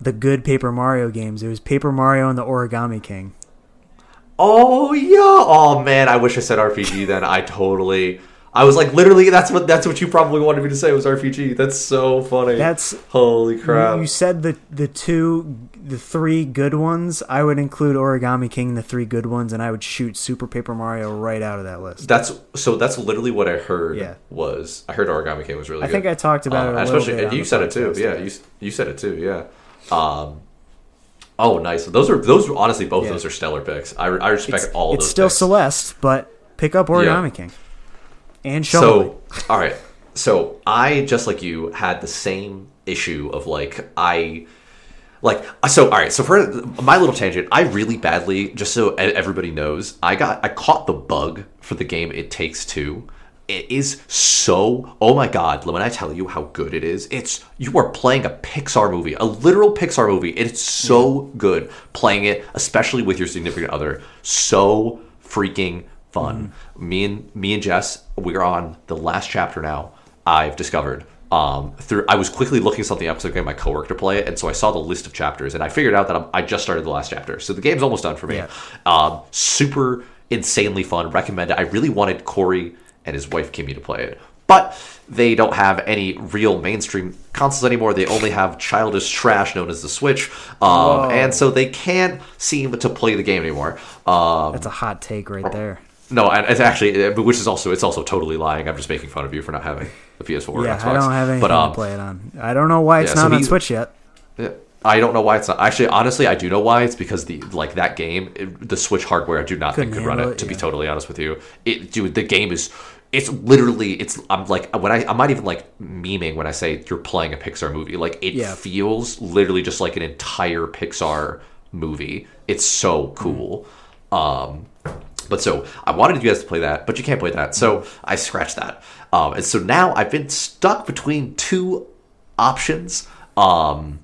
the good paper mario games it was paper mario and the origami king Oh yeah. Oh man, I wish I said RPG then. I totally I was like literally that's what that's what you probably wanted me to say was RPG. That's so funny. that's holy crap. you, said the the two the three good ones i would include origami king the three good ones and i would shoot super paper mario right out of that list that's so that's literally what I heard Yeah. was I heard Origami King was really good. i good. think i talked about Uh, it a especially little bit and you said it too. Yeah, you you said it too. Yeah. Um Oh, nice. Those are those are honestly both Yeah. those are stellar picks. I, I respect it's, all of it's still picks. Celeste, but pick up Origami King and Shovel Knight. So, all right. So I just like you had the same issue of like I like uh, so all right. So for my little tangent, I really badly just so everybody knows, I got I caught the bug for the game It Takes Two. It is so oh my god, when I tell you how good it is, it's you are playing a Pixar movie, a literal Pixar movie. It's so good playing it, especially with your significant other. So freaking fun. Me and me and Jess, we're on the last chapter now. I've discovered um, through I was quickly looking something up because I got my coworker to play it, and so I saw the list of chapters, and I figured out that I'm, I just started the last chapter, so the game's almost done for me. Yeah. Um, super insanely fun. Recommend it. I really wanted Corey and his wife Kimmy to play it, but they don't have any real mainstream consoles anymore. They only have childish trash known as the Switch, um, and so they can't seem to play the game anymore. Um, That's a hot take right there. No, it's actually, which is also, it's also totally lying. I'm just making fun of you for not having the PS4 or Yeah, Xbox. I don't have anything but, um, to play it on. I don't know why it's yeah, so not on he- Switch yet. Yeah, I don't know why it's not. Actually, honestly, I do know why. It's because the like that game, it- the Switch hardware, I do not think Couldn't could run it. it, To be totally honest with you, it dude, the game is it's literally it's I'm like when I I'm not even like memeing when I say you're playing a Pixar movie. Like it Yeah. feels literally just like an entire Pixar movie. It's so cool. Um but so I wanted you guys to play that, but you can't play that. So I scratched that. Um, and so now I've been stuck between two options. Um,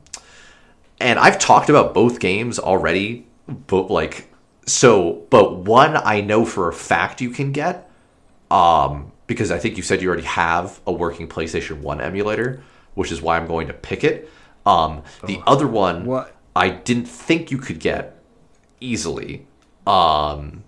and I've talked about both games already, but like so but one I know for a fact you can get um because I think you said you already have a working PlayStation 1 emulator, which is why I'm going to pick it. Um the other one What? I didn't think you could get easily. Um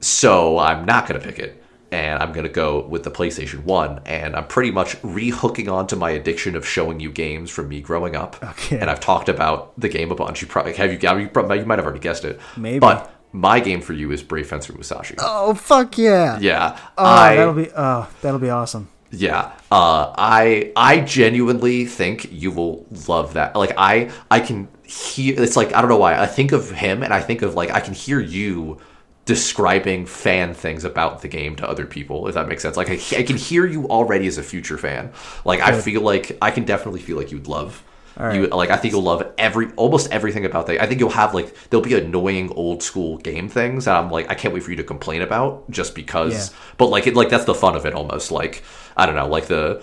so I'm not going to pick it and I'm going to go with the PlayStation 1 and I'm pretty much rehooking onto my addiction of showing you games from me growing up. Okay. And I've talked about the game a bunch. You probably have you you, probably, you might have already guessed it. Maybe. But my game for you is Brave Fencer Musashi. Oh fuck yeah! Yeah. Oh, I that'll be oh, that'll be awesome. yeah. Uh I I genuinely think you will love that. Like I I can hear it's like I don't know why. I think of him and I think of like I can hear you describing fan things about the game to other people if that makes sense. Like i, I can hear you already as a future fan. Like i feel like i can definitely feel like you'd love All you like i think you'll love every almost everything about that i think you'll have like there'll be annoying old school game things that i'm like i can't wait for you to complain about just because Yeah. but like it like that's the fun of it almost. Like i don't know like the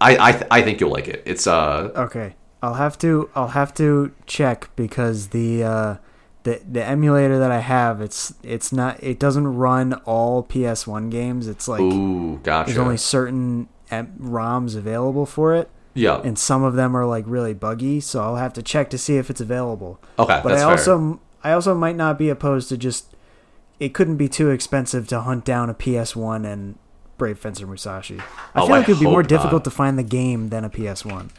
i i, I think you'll like it. It's uh Okay, I'll have to I'll have to check because the uh, the the emulator that I have it's it's not it doesn't run all PS1 games. It's like ooh gotcha there's only certain ROMs available for it, yeah and some of them are like really buggy. So I'll have to check to see if it's available. okay But I fair. also I also might not be opposed to just it couldn't be too expensive to hunt down a PS1 and Brave Fencer Musashi. I Oh, feel I like it'd be more hope difficult to find the game than a PS1.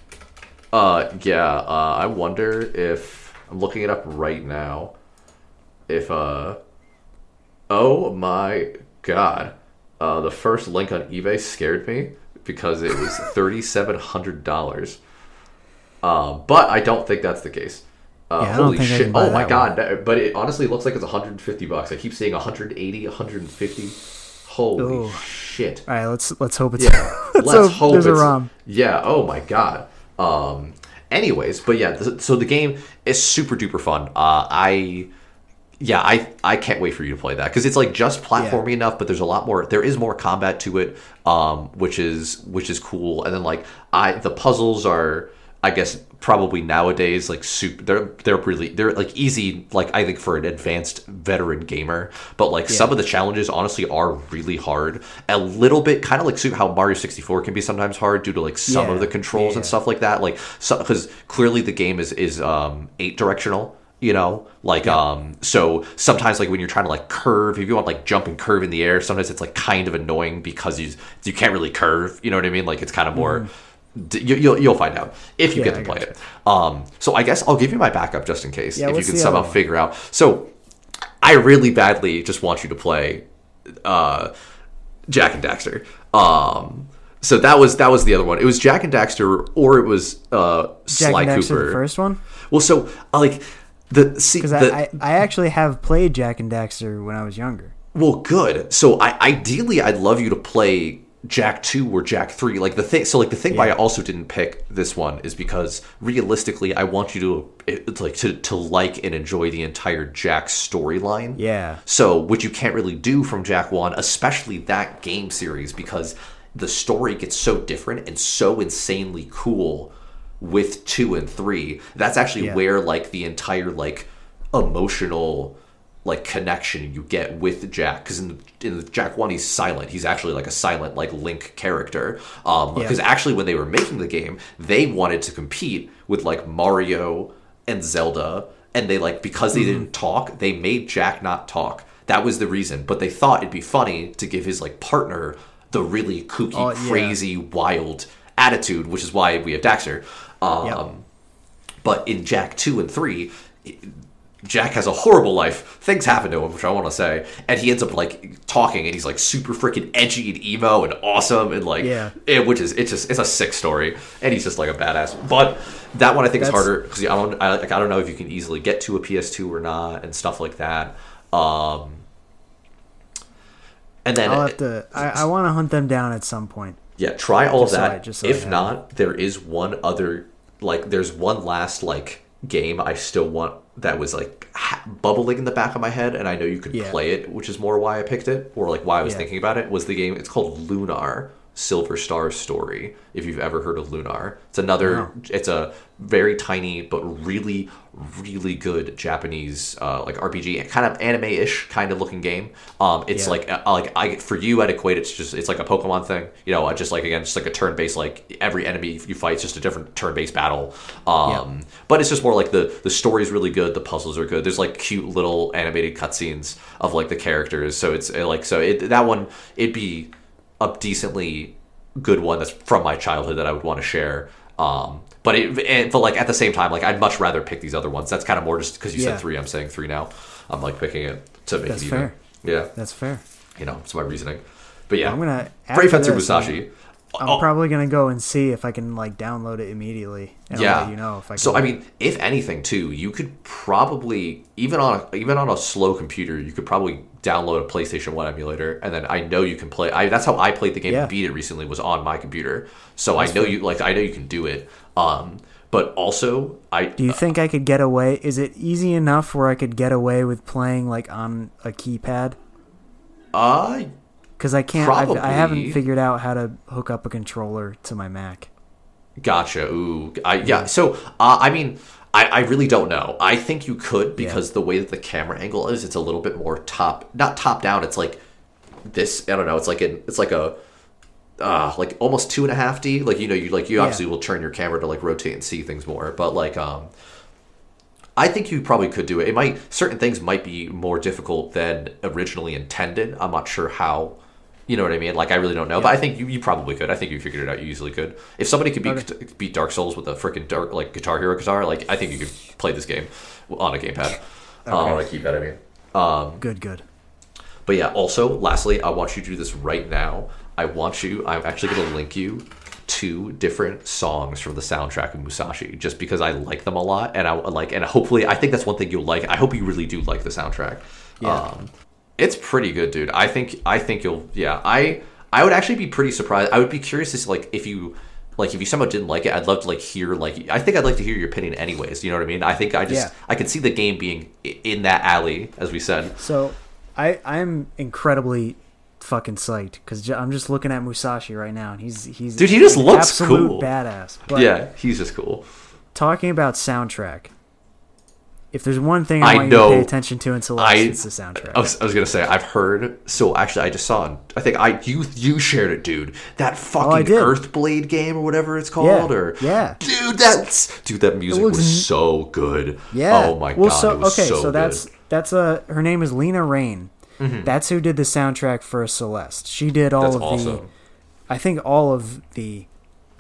Uh, yeah. Uh, I wonder if I'm looking it up right now. If uh, oh my god, uh, the first link on eBay scared me because it was thirty seven hundred dollars. Uh, but I don't think that's the case. Uh, Yeah, holy shit! Oh my god! that- But it honestly looks like it's 150 bucks. I keep seeing 180, 150. Holy Ooh. shit! All right, let's let's hope it's Yeah, let's, let's hope, hope there's a it's- ROM. Yeah. Oh my god. Um. Anyways, but yeah. th- So the game is super duper fun. Uh, I. Yeah, I I can't wait for you to play that because it's like just platformy enough, but there's a lot more. There is more combat to it, um, which is which is cool. And then like I the puzzles are, I guess probably nowadays like super. They're they're really they're like easy. Like I think for an advanced veteran gamer, but like some of the challenges honestly are really hard. A little bit kind of like how Mario 64 can be sometimes hard due to like some Yeah, of the controls and yeah. stuff like that. Like because clearly the game is is um eight directional you know like um so sometimes like when you're trying to like curve if you want like jump and curve in the air sometimes it's like kind of annoying because you you can't really curve you know what i mean like it's kind of more d- you, you'll, you'll find out if you. Yeah, get to I play gotcha. it um so i guess i'll give you my backup just in case Yeah, if you can somehow figure out so i really badly just want you to play uh jak and daxter um so that was that was the other one. It was Jak and Daxter, or it was uh, Jak Sly and Daxter, Cooper. the first one, Well, so uh, like the see the, I, I I actually have played Jak and Daxter when I was younger. well, good. So I ideally I'd love you to play Jak two or Jak three. Like the thing. So like the thing why I also didn't pick this one is because realistically I want you to it's like to to like and enjoy the entire Jak storyline. Yeah, So, which you can't really do from Jak 1, especially that game series, because the story gets so different and so insanely cool with 2 and 3. That's actually Yeah. where, like, the entire, like, emotional, like, connection you get with Jak. Because in, the- in the Jak 1, he's silent. He's actually, like, a silent, like, Link character. Um, Yeah. Because actually, when they were making the game, they wanted to compete with, like, Mario and Zelda. And they, like, because they didn't talk, they made Jak not talk. That was the reason. But they thought it'd be funny to give his like partner the really kooky, Oh, yeah. crazy, wild attitude, which is why we have Daxter. Um, Yep. But in Jak two and three, Jak has a horrible life. Things happen to him, which I want to say, and he ends up like talking, and he's like super freaking edgy and emo and awesome, and like, Yeah. it, which is it's just it's a sick story, and he's just like a badass. But that one I think is harder because I don't I, like I don't know if you can easily get to a PS2 or not, and stuff like that. Um, and then I'll have to. I, I want to hunt them down at some point. Yeah, try all Just of so that. I- just so if not, there is one other like there's one last like game I still want that was like ha- bubbling in the back of my head, and I know you could Yeah. play it, which is more why I picked it, or like why I was Yeah. thinking about it. Was the game? It's called Lunar Silver Star Story. If you've ever heard of Lunar, it's another. No. It's a very tiny but really really good Japanese uh, like RPG, kind of anime-ish kind of looking game. Um, it's Yeah. like uh, like I for you I'd equate it to just it's like a Pokemon thing. You know, just like again, just like a turn-based like every enemy you fight is just a different turn-based battle. Um, but it's just more like the the story's really good, the puzzles are good. There's like cute little animated cutscenes of like the characters. So it's uh, like so it that one it'd be a decently good one that's from my childhood that I would want to share. Um, but it, and, but like at the same time, like I'd much rather pick these other ones. That's kind of more just because you Yeah. said three. I'm saying three now. I'm like picking it to make That's it even. fair. Yeah, That's fair. you know, it's my reasoning. But yeah, I'm gonna. Brave after this, Musashi. I'm Oh, probably gonna go and see if I can like download it immediately, and yeah. You know if I can. So I mean, if anything, too, you could probably even on a, even on a slow computer, you could probably download a PlayStation One emulator, and then I know you can play. I that's how I played the game Yeah. and beat it recently was on my computer. So I know you like I know you can do it. Um, but also I Do you think I could get away? Is it easy enough where I could get away with playing like on a keypad? uh Because I can't. I've, I have not figured out how to hook up a controller to my Mac. Gotcha. Ooh, I, yeah. So, uh, I mean, I, I really don't know. I think you could because the way that the camera angle is, it's a little bit more top, not top down. It's like this. I don't know. It's like an, it's like a, uh, like almost two and a half D. Like you know, you like you Yeah. obviously will turn your camera to like rotate and see things more. But like, um, I think you probably could do it. It might certain things might be more difficult than originally intended. I'm not sure how. You know what I mean? Like I really don't know, but I think you, you probably could. I think you figured it out. You easily could. If somebody could beat beat Dark Souls with a freaking dark like Guitar Hero guitar, like I think you could play this game on a gamepad. Uh, on a keypad, I mean. Um, Good, good. but yeah, also, lastly, I want you to do this right now. I want you, I'm actually going to link you to different songs from the soundtrack of Musashi just because I like them a lot. And I like, and hopefully, I think that's one thing you'll like. I hope you really do like the soundtrack. Yeah. Um, it's pretty good, dude. I think, I think you'll, yeah, I, I would actually be pretty surprised. I would be curious to see, like, if you, like, if you somehow didn't like it, I'd love to, like, hear, like, I think I'd like to hear your opinion anyways. You know what I mean? I think I just, Yeah. I could see the game being in that alley, as we said. So, I I'm incredibly fucking psyched because I'm just looking at Musashi right now, and he's he's Dude, he just looks cool. badass. Yeah, he's just cool. talking about soundtrack, if there's one thing I, I want you to pay attention to in Celeste, I- it's the soundtrack. I was, I was gonna say I've heard. So actually, I just saw. I think I you you shared it, dude. That fucking Oh, I did. Earthblade game or whatever it's called. Yeah, Or yeah. dude, that's dude. That music looks was so good. Yeah. Oh my well, god. So it was okay, so, so that's. Mm-hmm. that's uh her name is Lena Raine. That's who did the soundtrack for Celeste. She did all That's of the. I think all of the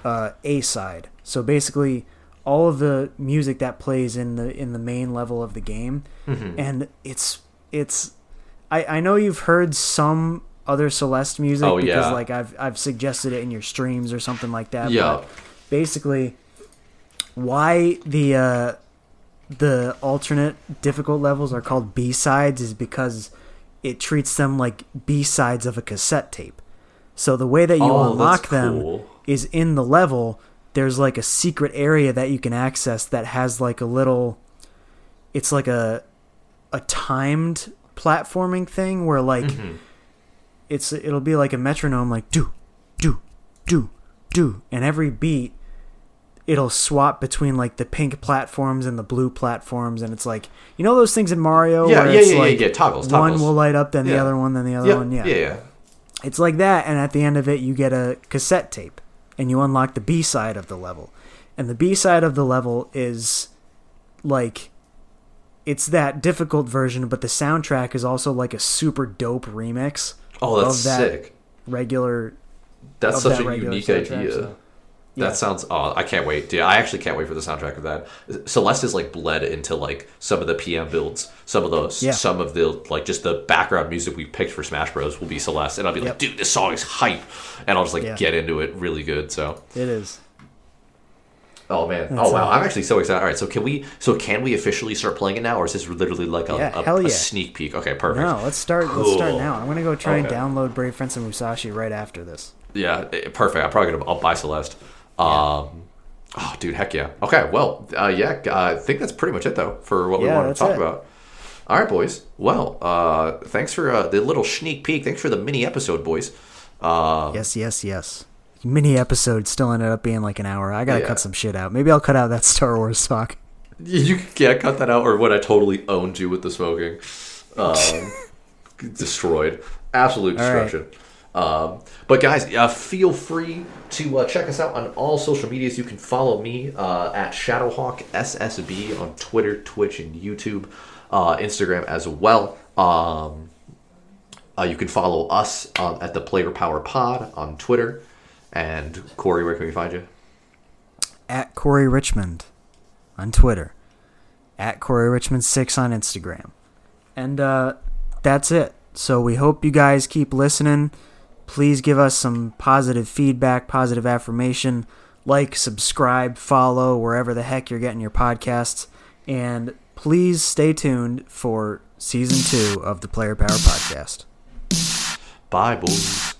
uh, A side. So basically, all of the music that plays in the in the main level of the game, Mm-hmm. and it's it's. I I know you've heard some other Celeste music Oh, because yeah. like I've I've suggested it in your streams or something like that. Yeah. But basically, why the uh, the alternate difficult levels are called B sides is because it treats them like B sides of a cassette tape. So the way that you Oh, unlock them cool. is in the level. There's like a secret area that you can access that has like a little. It's like a a timed platforming thing where like Mm-hmm. it's it'll be like a metronome like do do do do and every beat it'll swap between like the pink platforms and the blue platforms and it's like you know those things in Mario Yeah, where yeah, it's yeah, yeah, like yeah, toggles, one will light up then the other one then the other Yeah, one yeah, yeah. it's like that, and at the end of it, you get a cassette tape, and you unlock the B side of the level. And the B side of the level is like it's that difficult version, but the soundtrack is also like a super dope remix Oh, that's of that sick. regular. That's such that a unique soundtrack, idea. so. That sounds. Oh, I can't wait, dude. I actually can't wait for the soundtrack of that. Celeste is like bled into like some of the PM builds. Some of those. Yeah. Some of the like just the background music we picked for Smash Bros. will be Celeste, and I'll be like, Yep. dude, this song is hype, and I'll just like Yeah. get into it really good. So It is. Oh man! That's oh wow! I'm actually so excited. All right, so can we? So can we officially start playing it now, or is this literally like a, Yeah, a, hell a sneak peek? Okay, perfect. No, let's start. Let's start now. I'm gonna go try and download Brave Fencer Musashi right after this. Yeah, eh, perfect. I'm probably gonna. I'll buy Celeste. Um, oh, dude, heck yeah. Okay, well, uh, yeah. I think that's pretty much it though for what we Yeah, wanted to talk it. about. All right, boys. Well, uh, thanks for uh, the little sneak peek. Thanks for the mini episode, boys. Uh, Yes, yes, yes. Mini episode still ended up being like an hour. I gotta Yeah. cut some shit out. Maybe I'll cut out that Star Wars talk. You can't cut that out, or when I totally owned you with the smoking. Um, destroyed. Absolute destruction. Um, but guys, uh, feel free to uh, check us out on all social medias. You can follow me uh, at Shadowhawke SSB on Twitter, Twitch, and YouTube, uh, Instagram as well. Um, uh, you can follow us um, at the Player Power Pod on Twitter. And Corey, where can we find you? At Corey Richmond on Twitter. At Corey Richmond six on Instagram. And uh, that's it. So we hope you guys keep listening. Please give us some positive feedback, positive affirmation. Like, subscribe, follow wherever the heck you're getting your podcasts. And please stay tuned for season two of the Player Power Podcast. Bye, boys.